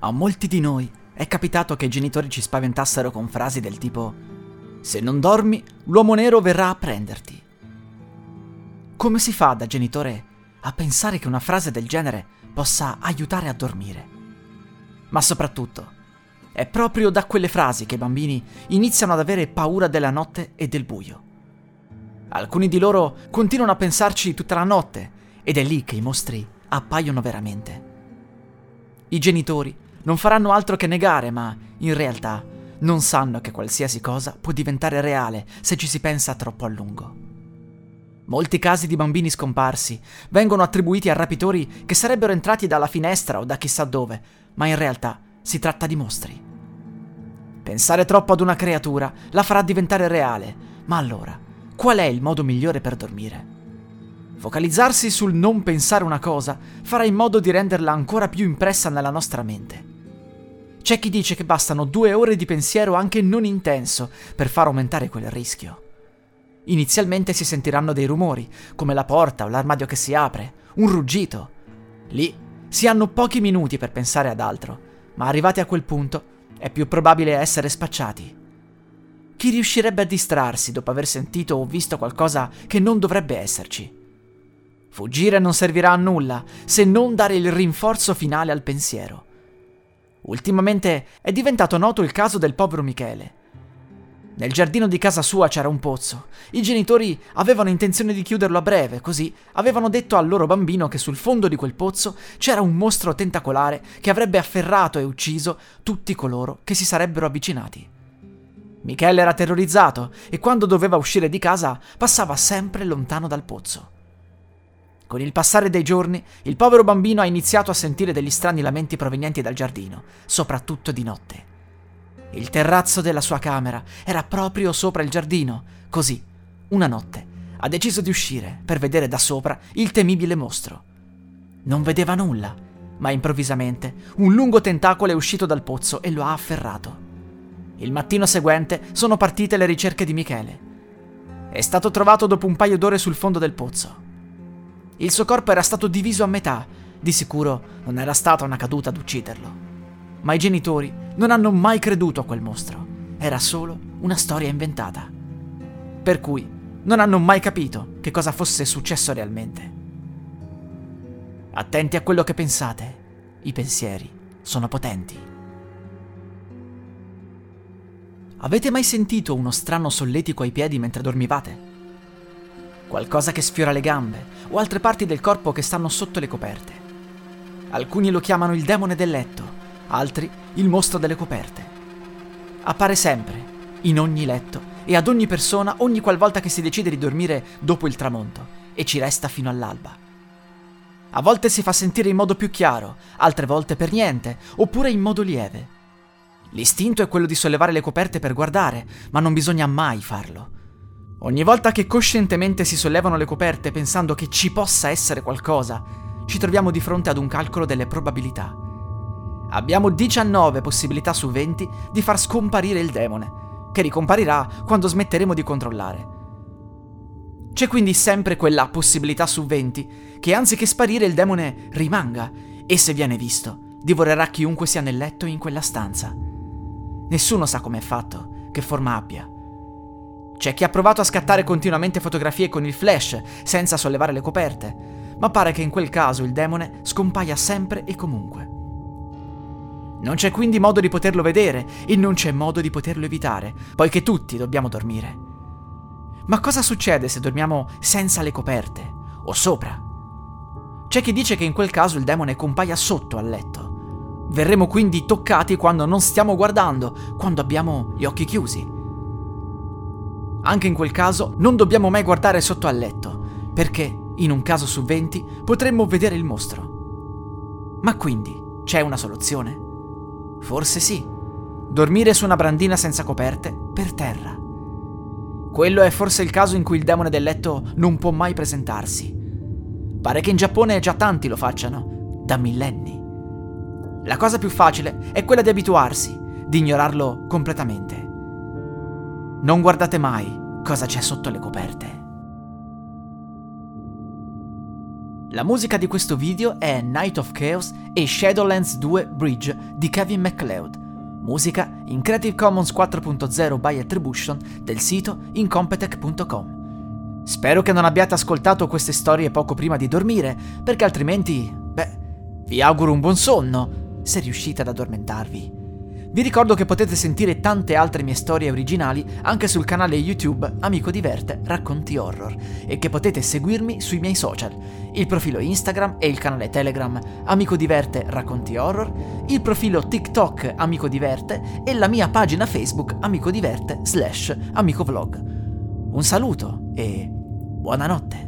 A molti di noi è capitato che i genitori ci spaventassero con frasi del tipo Se non dormi, l'uomo nero verrà a prenderti. Come si fa da genitore a pensare che una frase del genere possa aiutare a dormire? Ma soprattutto, è proprio da quelle frasi che i bambini iniziano ad avere paura della notte e del buio. Alcuni di loro continuano a pensarci tutta la notte ed è lì che i mostri appaiono veramente. I genitori non faranno altro che negare, ma in realtà non sanno che qualsiasi cosa può diventare reale se ci si pensa troppo a lungo. Molti casi di bambini scomparsi vengono attribuiti a rapitori che sarebbero entrati dalla finestra o da chissà dove, ma in realtà si tratta di mostri. Pensare troppo ad una creatura la farà diventare reale, ma allora qual è il modo migliore per dormire? Focalizzarsi sul non pensare una cosa farà in modo di renderla ancora più impressa nella nostra mente. C'è chi dice che bastano due ore di pensiero anche non intenso per far aumentare quel rischio. Inizialmente si sentiranno dei rumori, come la porta o l'armadio che si apre, un ruggito. Lì si hanno pochi minuti per pensare ad altro, ma arrivati a quel punto è più probabile essere spacciati. Chi riuscirebbe a distrarsi dopo aver sentito o visto qualcosa che non dovrebbe esserci? Fuggire non servirà a nulla se non dare il rinforzo finale al pensiero. Ultimamente è diventato noto il caso del povero Michele. Nel giardino di casa sua c'era un pozzo. I genitori avevano intenzione di chiuderlo a breve, così avevano detto al loro bambino che sul fondo di quel pozzo c'era un mostro tentacolare che avrebbe afferrato e ucciso tutti coloro che si sarebbero avvicinati. Michele era terrorizzato e quando doveva uscire di casa passava sempre lontano dal pozzo. Con il passare dei giorni, il povero bambino ha iniziato a sentire degli strani lamenti provenienti dal giardino, soprattutto di notte. Il terrazzo della sua camera era proprio sopra il giardino, così, una notte, ha deciso di uscire per vedere da sopra il temibile mostro. Non vedeva nulla, ma improvvisamente un lungo tentacolo è uscito dal pozzo e lo ha afferrato. Il mattino seguente sono partite le ricerche di Michele. È stato trovato dopo un paio d'ore sul fondo del pozzo. Il suo corpo era stato diviso a metà, di sicuro non era stata una caduta ad ucciderlo. Ma i genitori non hanno mai creduto a quel mostro, era solo una storia inventata. Per cui non hanno mai capito che cosa fosse successo realmente. Attenti a quello che pensate, i pensieri sono potenti. Avete mai sentito uno strano solletico ai piedi mentre dormivate? Qualcosa che sfiora le gambe o altre parti del corpo che stanno sotto le coperte. Alcuni lo chiamano il demone del letto, altri il mostro delle coperte. Appare sempre, in ogni letto e ad ogni persona ogni qualvolta che si decide di dormire dopo il tramonto e ci resta fino all'alba. A volte si fa sentire in modo più chiaro, altre volte per niente, oppure in modo lieve. L'istinto è quello di sollevare le coperte per guardare, ma non bisogna mai farlo. Ogni volta che coscientemente si sollevano le coperte pensando che ci possa essere qualcosa, ci troviamo di fronte ad un calcolo delle probabilità. Abbiamo 19 possibilità su 20 di far scomparire il demone, che ricomparirà quando smetteremo di controllare. C'è quindi sempre quella possibilità su 20 che anziché sparire il demone rimanga e se viene visto divorerà chiunque sia nel letto in quella stanza. Nessuno sa com'è fatto, che forma abbia. C'è chi ha provato a scattare continuamente fotografie con il flash senza sollevare le coperte, ma pare che in quel caso il demone scompaia sempre e comunque. Non c'è quindi modo di poterlo vedere e non c'è modo di poterlo evitare, poiché tutti dobbiamo dormire. Ma cosa succede se dormiamo senza le coperte o sopra? C'è chi dice che in quel caso il demone compaia sotto al letto. Verremo quindi toccati quando non stiamo guardando, quando abbiamo gli occhi chiusi. Anche in quel caso non dobbiamo mai guardare sotto al letto, perché in un caso su 20, potremmo vedere il mostro. Ma quindi c'è una soluzione? Forse sì. Dormire su una brandina senza coperte, per terra. Quello è forse il caso in cui il demone del letto non può mai presentarsi. Pare che in Giappone già tanti lo facciano, da millenni. La cosa più facile è quella di abituarsi, di ignorarlo completamente. Non guardate mai cosa c'è sotto le coperte. La musica di questo video è Night of Chaos e Shadowlands 2 Bridge di Kevin MacLeod, musica in Creative Commons 4.0 by Attribution del sito incompetech.com. Spero che non abbiate ascoltato queste storie poco prima di dormire, perché altrimenti, beh, vi auguro un buon sonno, se riuscite ad addormentarvi. Vi ricordo che potete sentire tante altre mie storie originali anche sul canale YouTube Amico Diverte Racconti Horror e che potete seguirmi sui miei social, il profilo Instagram e il canale Telegram Amico Diverte Racconti Horror, il profilo TikTok Amico Diverte e la mia pagina Facebook Amico Diverte slash Amico Vlog. Un saluto e buonanotte!